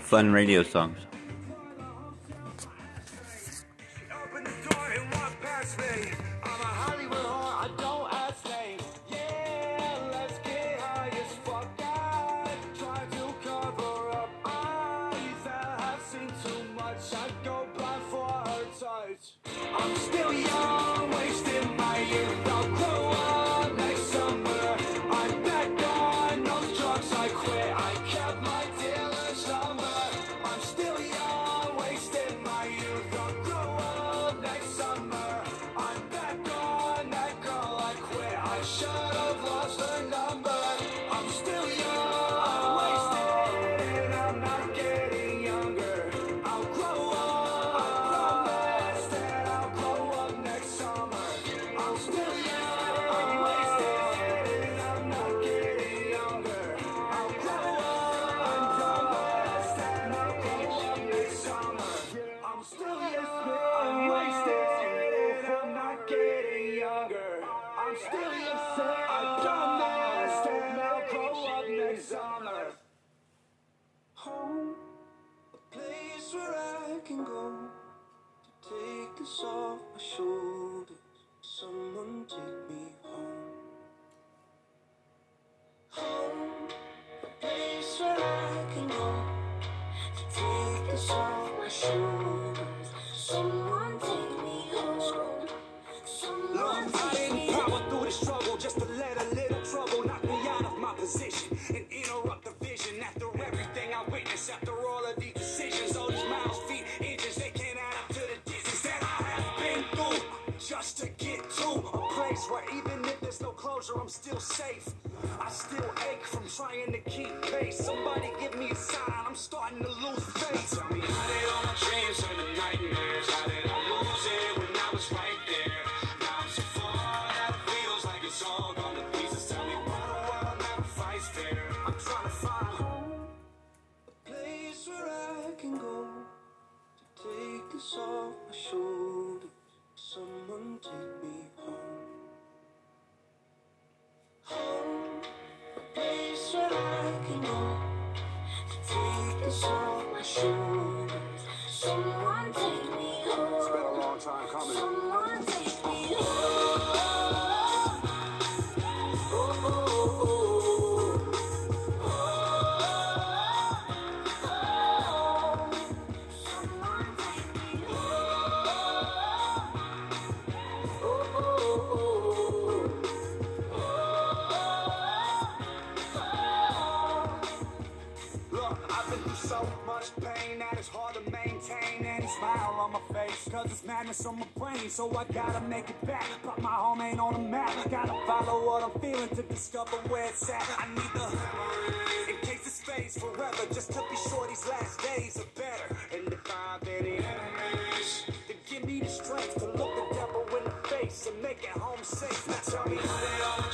fun radio songs. trying to so I gotta make it back. Pop my home ain't on the map. Gotta follow what I'm feeling to discover where it's at. I need the in case it fades forever, just to be sure these last days are better. And if I have any enemies, then give me the strength to look the devil in the face and make it home safe. Now tell me they.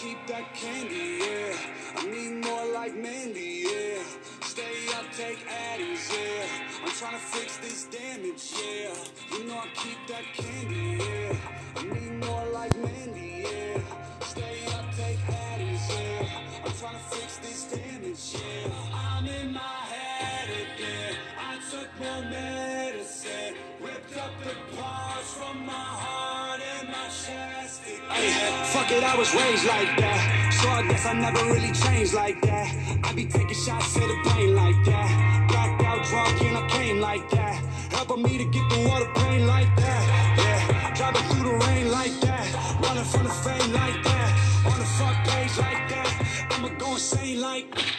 keep that candy, yeah. I need more like Mandy, yeah. Stay up, take Addies, yeah. I'm trying to fix this damage, yeah. You know I keep that candy, yeah. I need more like Mandy, yeah. Fuck I was raised like that. So I guess I never really changed like that. I be taking shots to the pain like that. Blacked out drunk and I came like that. Helping me to get through all the pain like that. Yeah, driving through the rain like that. Running from the fame like that. On the front page like that. I'ma go insane like.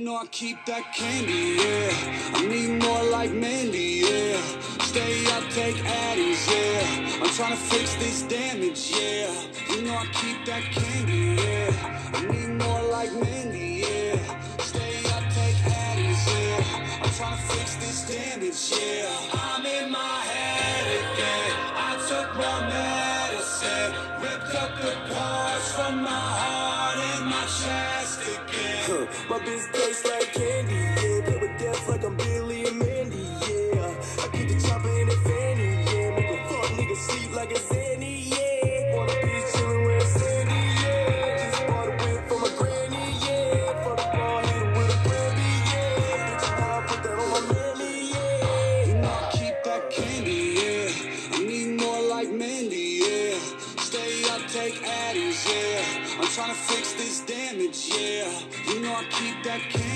You know I keep that candy, yeah. I need more like Mandy, yeah. Stay up, take Addies, yeah. I'm trying to fix this damage, yeah. You know I keep that candy, yeah. I need more like Mandy, yeah. Stay up, take Addies, yeah. I'm trying to fix this damage, yeah. My bitch tastes like candy, yeah. Play with death like I'm that candy,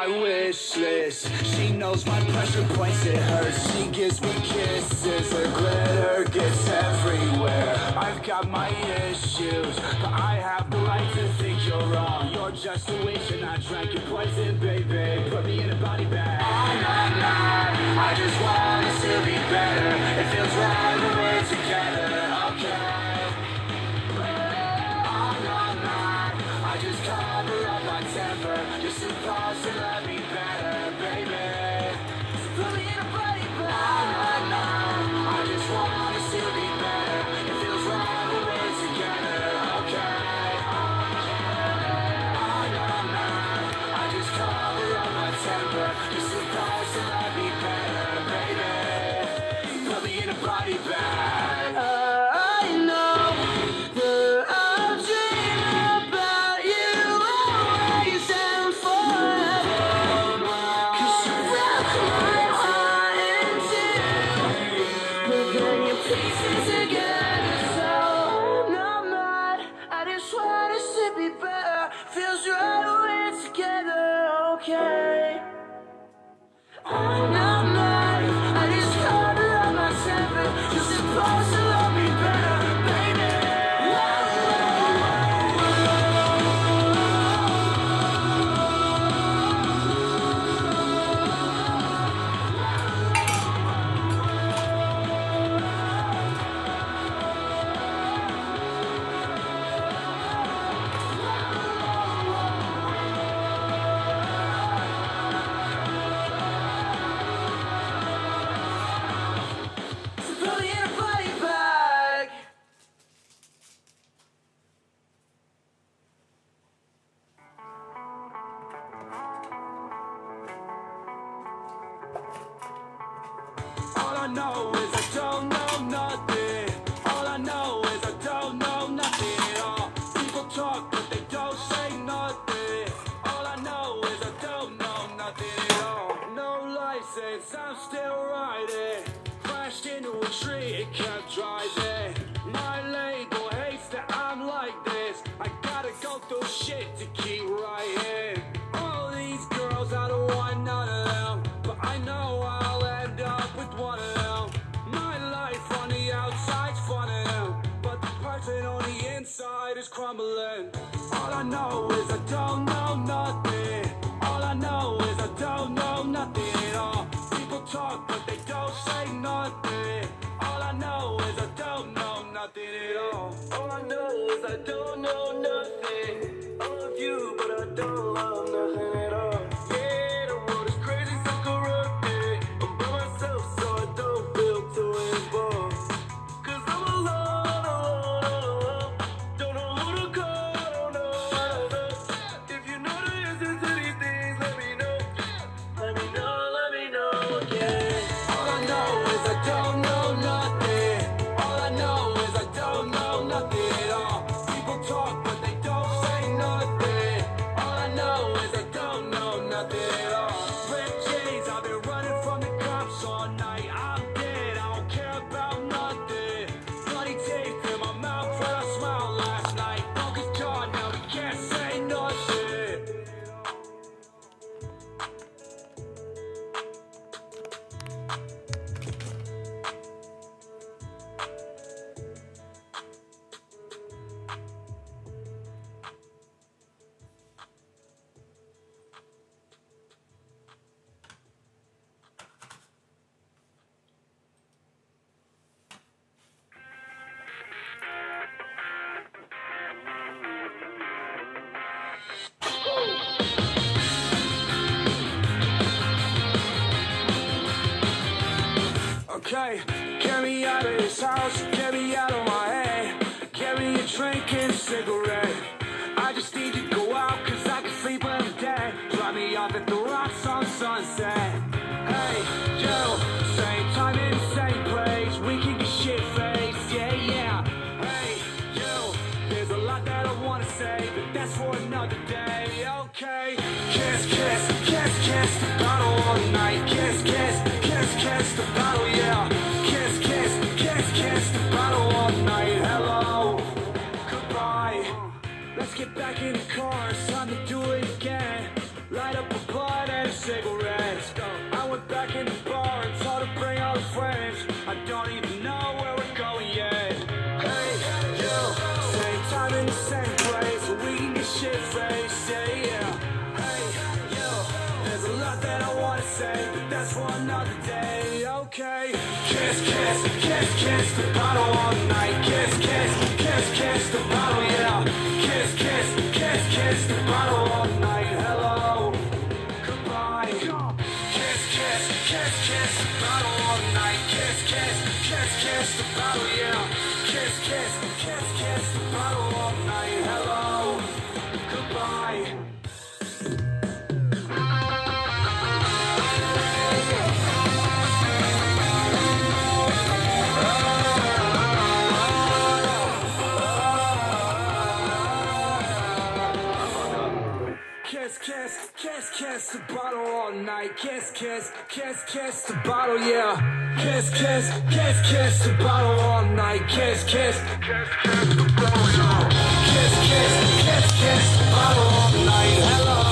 my wish list. She knows my pressure points, it hurts. She gives me kisses, her glitter gets everywhere. I've got my issues, but I have the right to think you're wrong. You're just a witch and I drank your poison, baby. Put me in a body bag. All night, night, I just want us to be better. It feels right when we're together, another day, okay? Kiss, kiss, kiss, kiss, Battle all night, kiss, kiss. Kiss, kiss the bottle all night, kiss all night. Kiss, kiss, kiss, kiss the bottle, yeah. Kiss, kiss, kiss, kiss the bottle all night. Kiss, kiss, kiss, kiss the bottle, yeah. Kiss, kiss, kiss, kiss the bottle all night. Hello.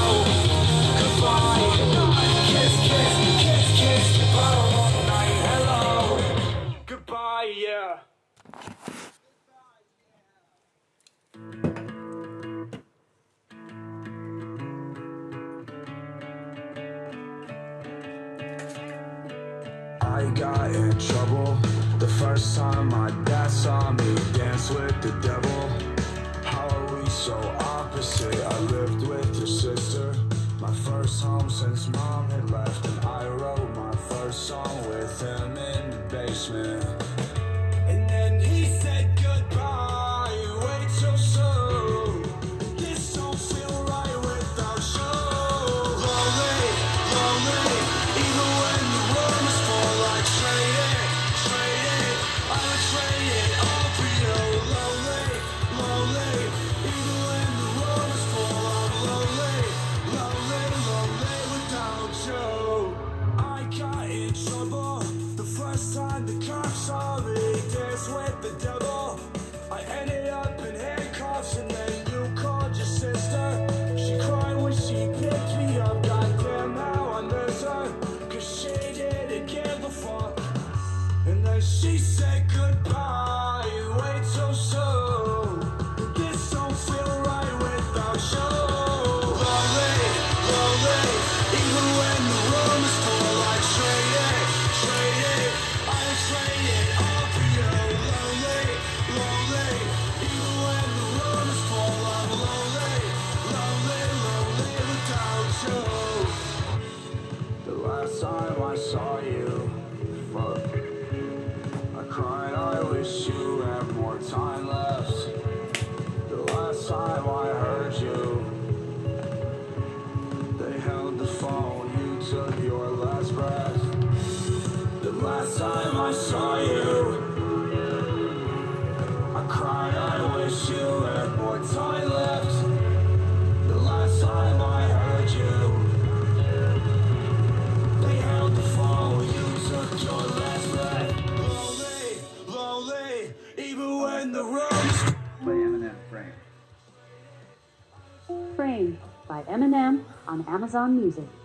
Amazon Music.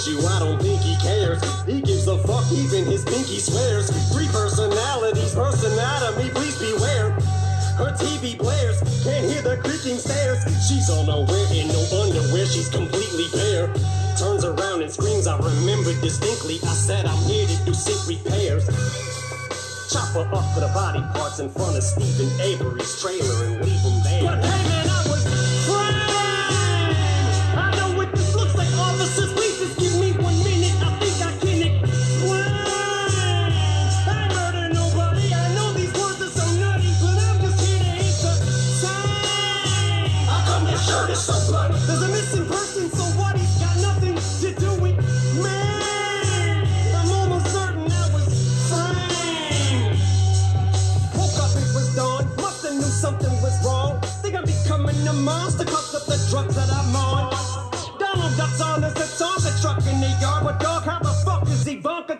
I don't think he cares. He gives a fuck, even his pinky swears. Three personalities, birth anatomy, please beware. Her TV blares, can't hear the creaking stairs. She's unaware in no underwear, she's completely bare. Turns around and screams, I remember distinctly. I said I'm here to do sick repairs. Chop her up for the body parts in front of Steven Avery's trailer and leave him there. But hey man, I was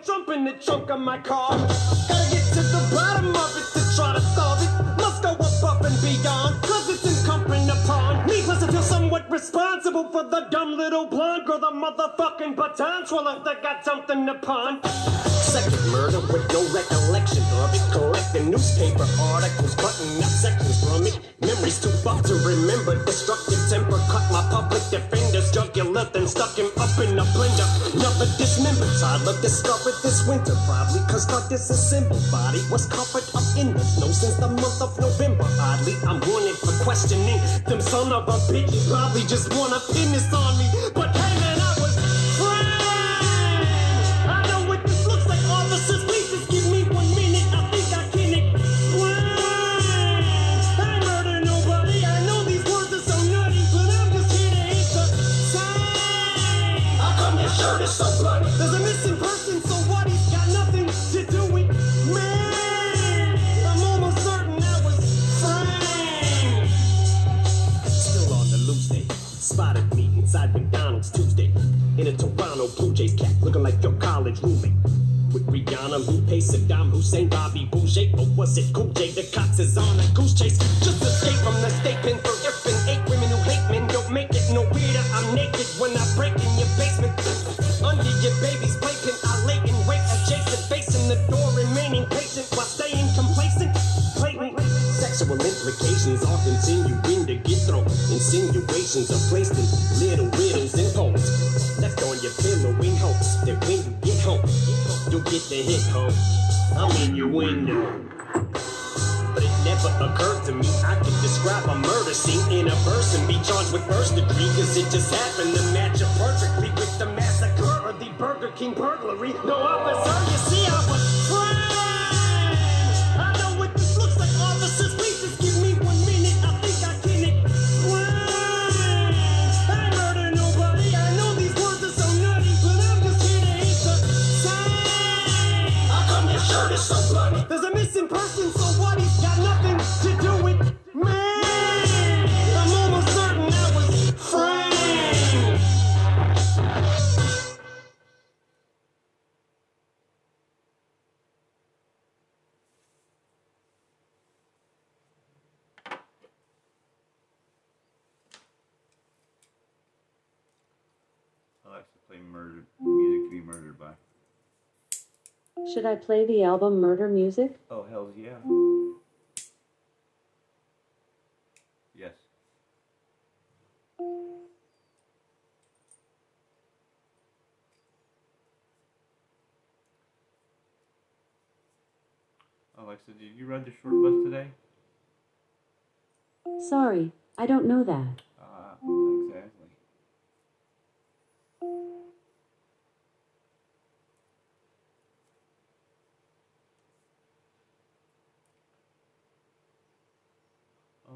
Trump in the trunk of my car? Gotta get to the bottom of it to try to solve it. Must go up, above and beyond. Cause it's incumbent upon me. Plus, I feel somewhat responsible for the dumb little blonde girl. The motherfucking baton swallow that got something to pawn. Second murder with no recollection of it. Collecting newspaper articles, cutting up sections from it. Memories too fucked to remember. Destructive temper cut my public defender's jugular, then stuck him up in a blender. Another dismembered toddler discovered this winter, probably cause my disassembled body was covered up in the snow since the month of November. Oddly, I'm wanted for questioning. Them son of a bitches probably just wanna pin this on me. But Blue Jays cap, looking like your college roommate. With Rihanna, Lupe, Saddam Hussein, Bobby Boucher, or was it Cool J? The cops is on a goose chase. Just escape from the state pen for effing eight women who hate men. Don't make it no weirder. I'm naked when I break in your basement. Under your baby's playpen, I lay in wait adjacent, facing the door, remaining patient while staying complacent. Sexual implications all continue in to get thrown. Insinuations are placed in little riddles that when you get home, you'll get the hit home. I'm in your window. But it never occurred to me I could describe a murder scene in a verse and be charged with first degree. Cause it just happened to match up perfectly with the massacre or the Burger King burglary. No officer, you see, Should I play the album Murder Music? Oh hell's yeah. Yes. Alexa, did you ride the short bus today? Sorry, I don't know that. Ah, exactly.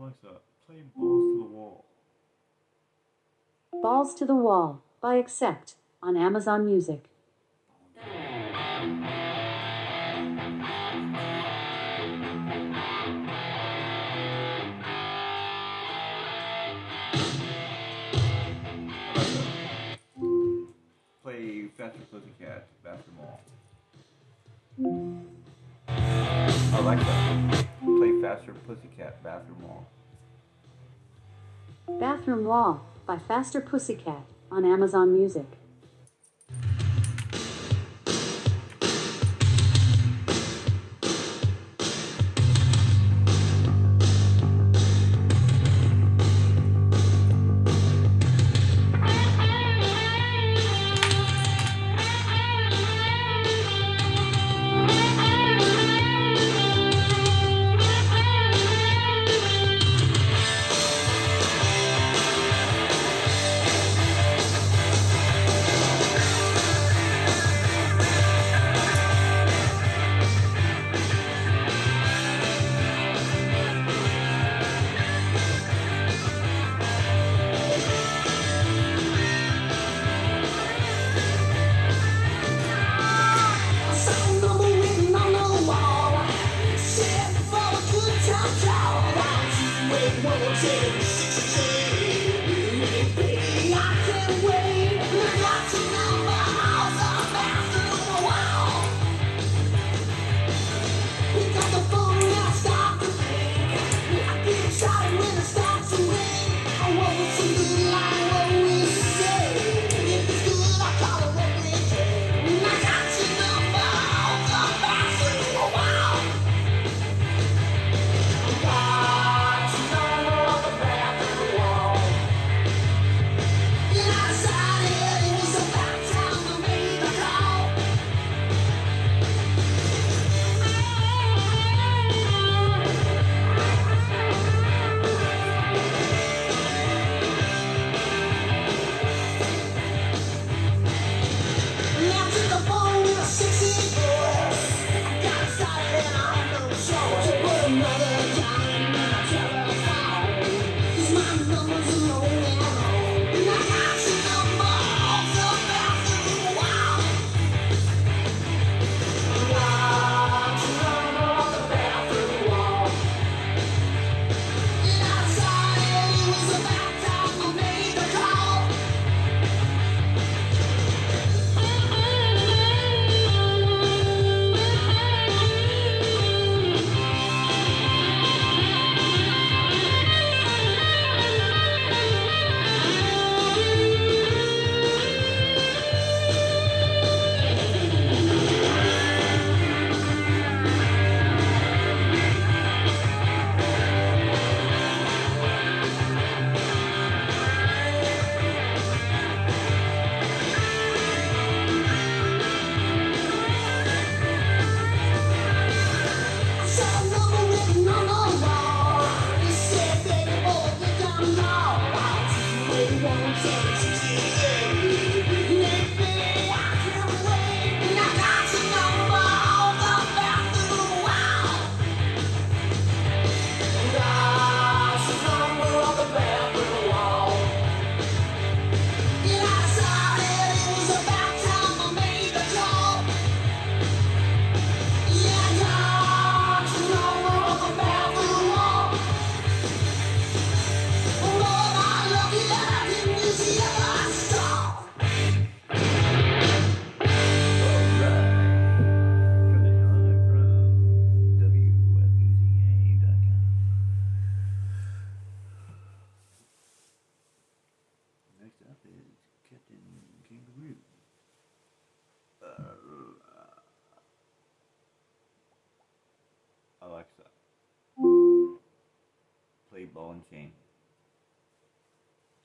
Alexa, play Balls to the Wall. Balls to the Wall by Accept on Amazon Music. Play Faster Pussycat, Bathroom Wall. Alexa, play Faster Pussycat, Bathroom Wall. Bathroom Wall by Faster Pussycat on Amazon Music.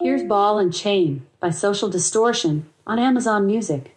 Here's Ball and Chain by Social Distortion on Amazon Music.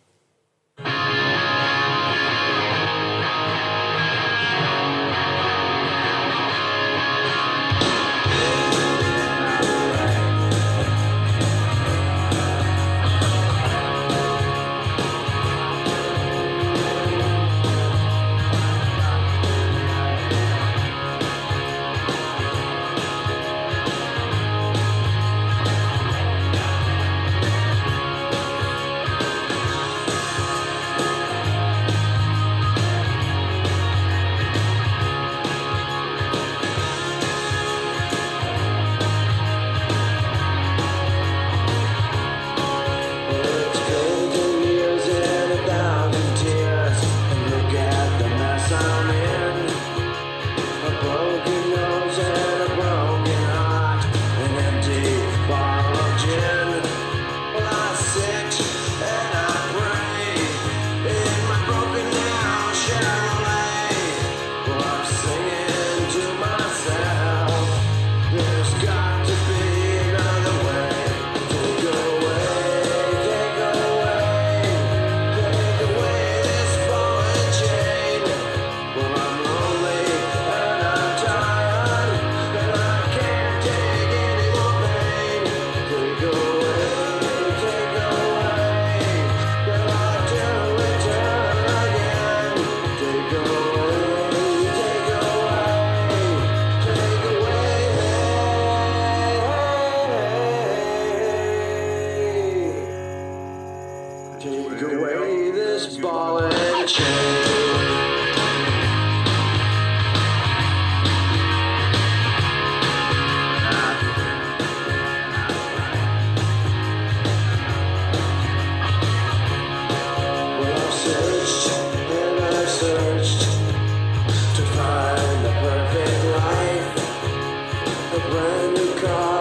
brand new car.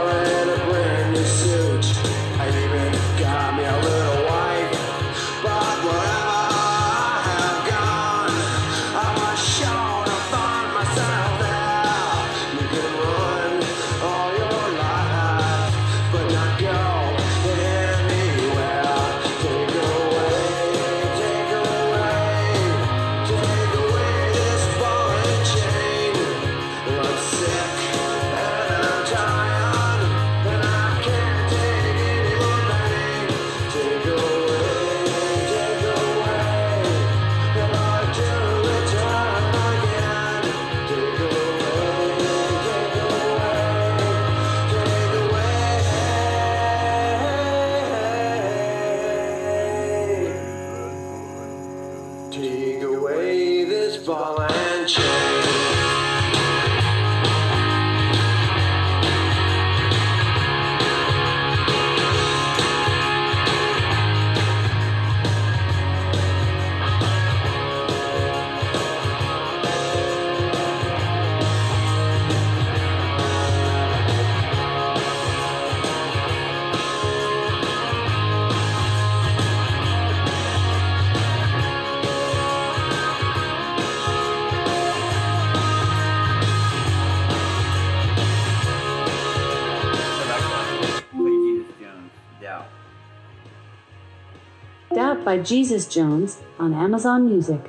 Doubt by Jesus Jones on Amazon Music.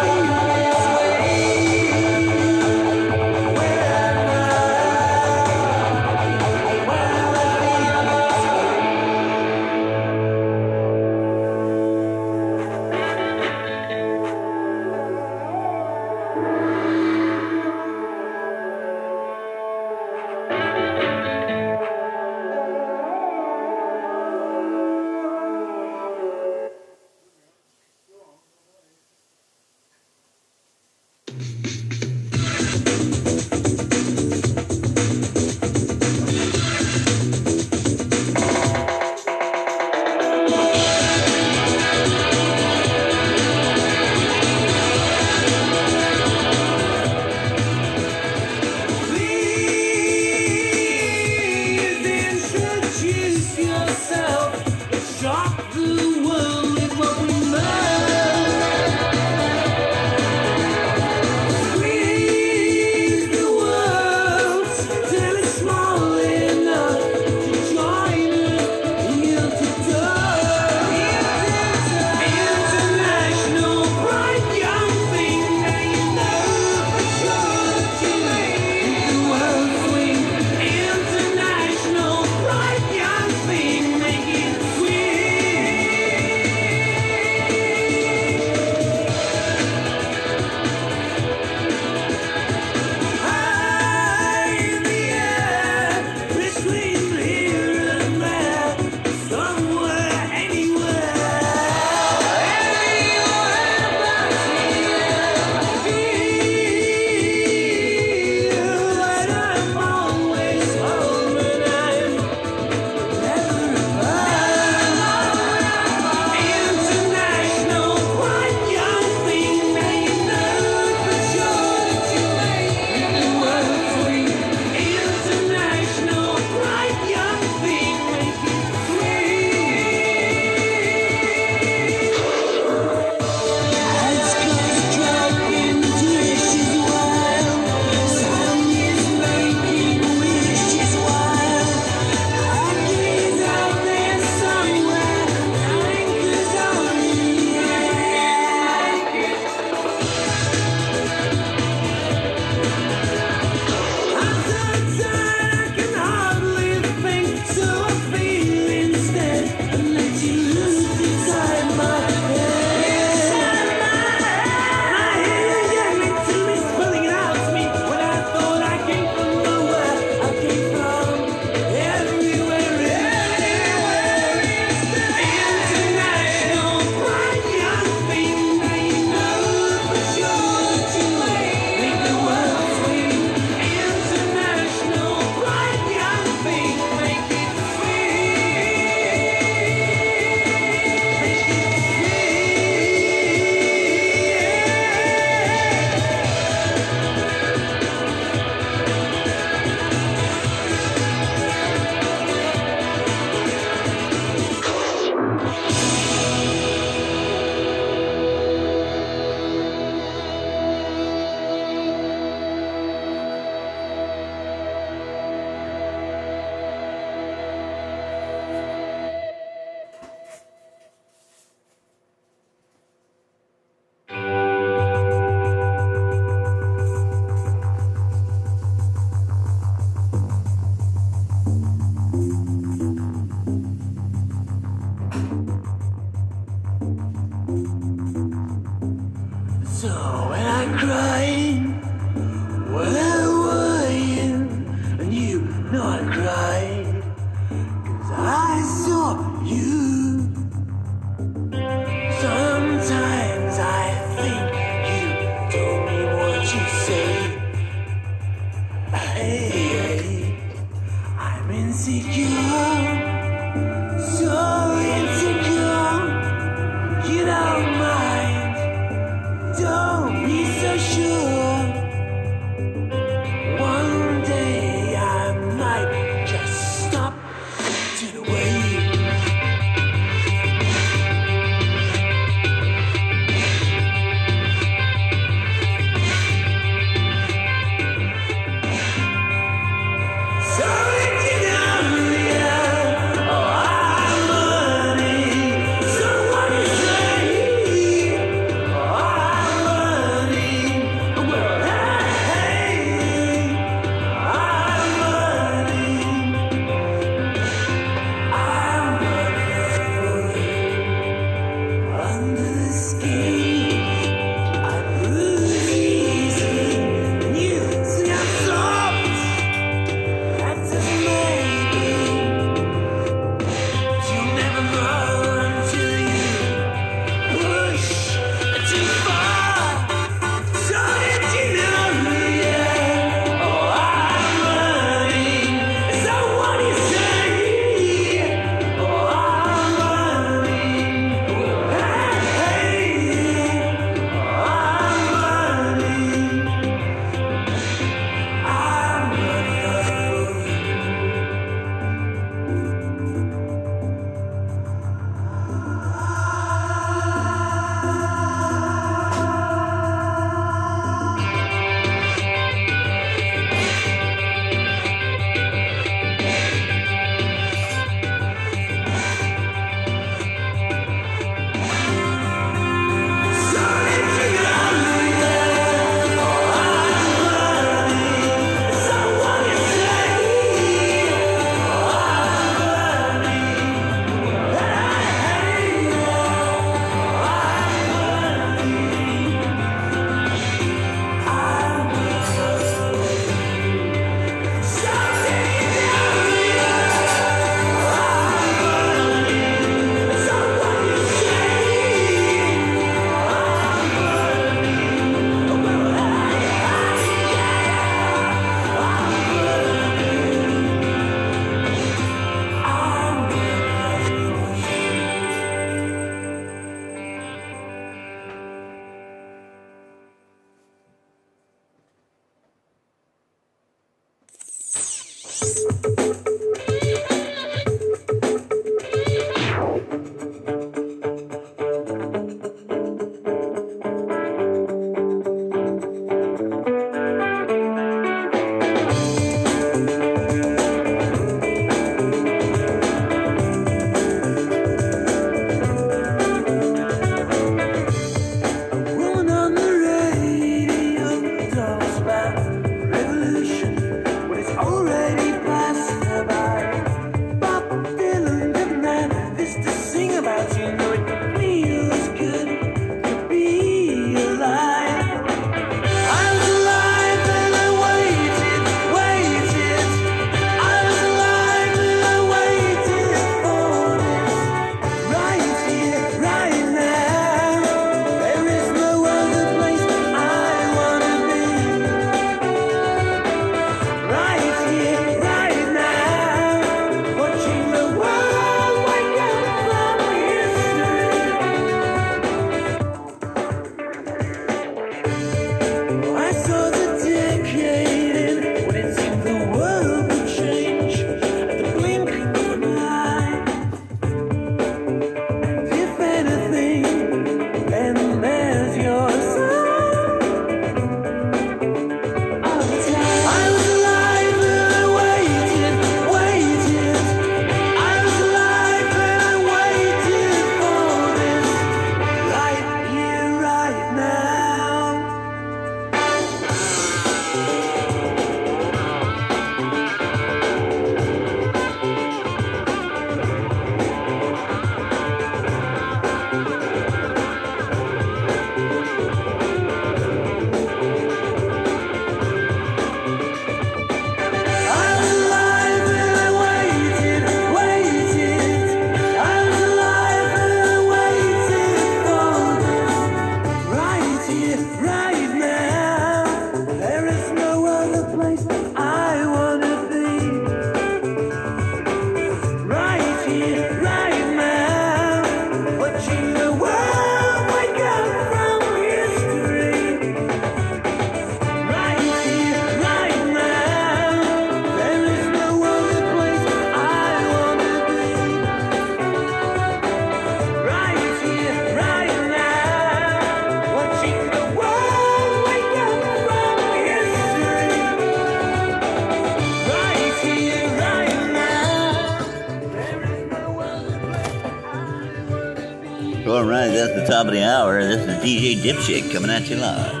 DJ Dipshit coming at you live.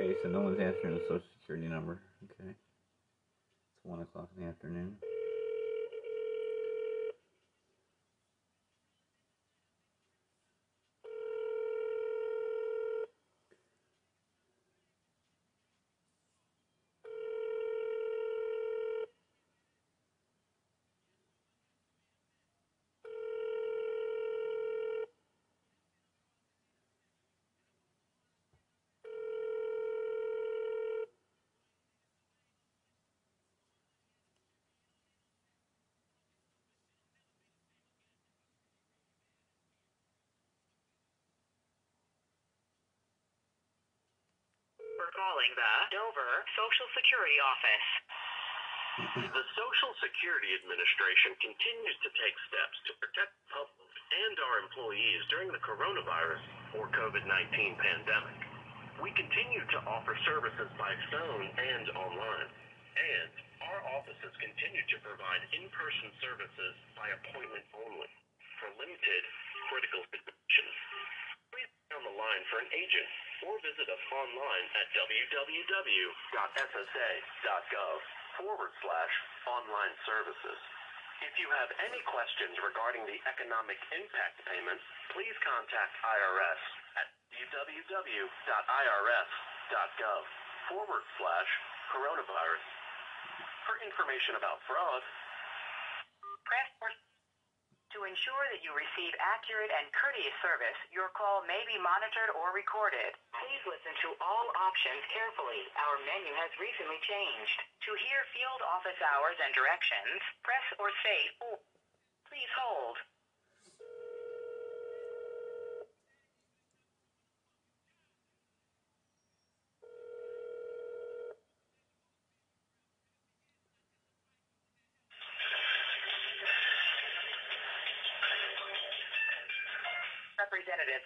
Okay, so no one's answering the social security number. Okay. It's 1 o'clock in the afternoon. Calling the Dover Social Security Office. The Social Security Administration continues to take steps to protect the public and our employees during the coronavirus or COVID-19 pandemic. We continue to offer services by phone and online, and our offices continue to provide in-person services by appointment only for limited critical situations. On the line for an agent or visit us online at www.ssa.gov forward slash online services. If you have any questions regarding the economic impact payment, please contact IRS at www.irs.gov forward slash coronavirus. For information about fraud, Press to ensure that you receive accurate and courteous service, your call may be monitored or recorded. Please listen to all options carefully. Our menu has recently changed. To hear field office hours and directions, press or say 4. Please hold.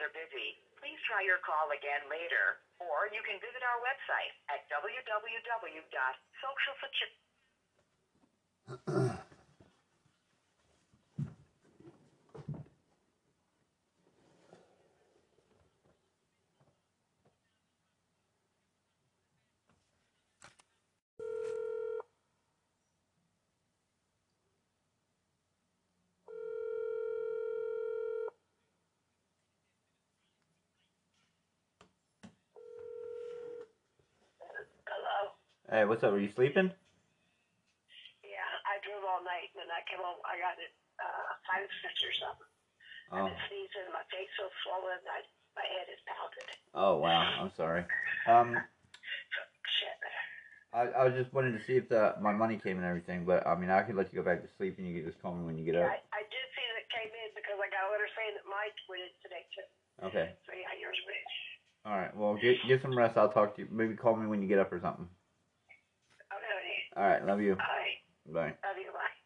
Are busy. Please try your call again later, or you can visit our website at www.socialsecurity. Hello. Hey, what's up? Are you sleeping? Yeah, I drove all night and then I came home. I got it uh, sinus or something. Oh. I've been sneezing. My face so swollen. I, my head is pounded. Oh wow, I'm sorry. Um, Shit. I, I was just wanting to see if the my money came and everything, but I mean I could let you go back to sleep and you could just call me when you get Yeah, up. I, I did see that it came in because I got a letter saying that mine went in today too. Okay. So yeah, yours went. All right. Well, get get some rest. I'll talk to you. Maybe call me when you get up or something. All right. Love you. Bye. Bye. Love you. Bye.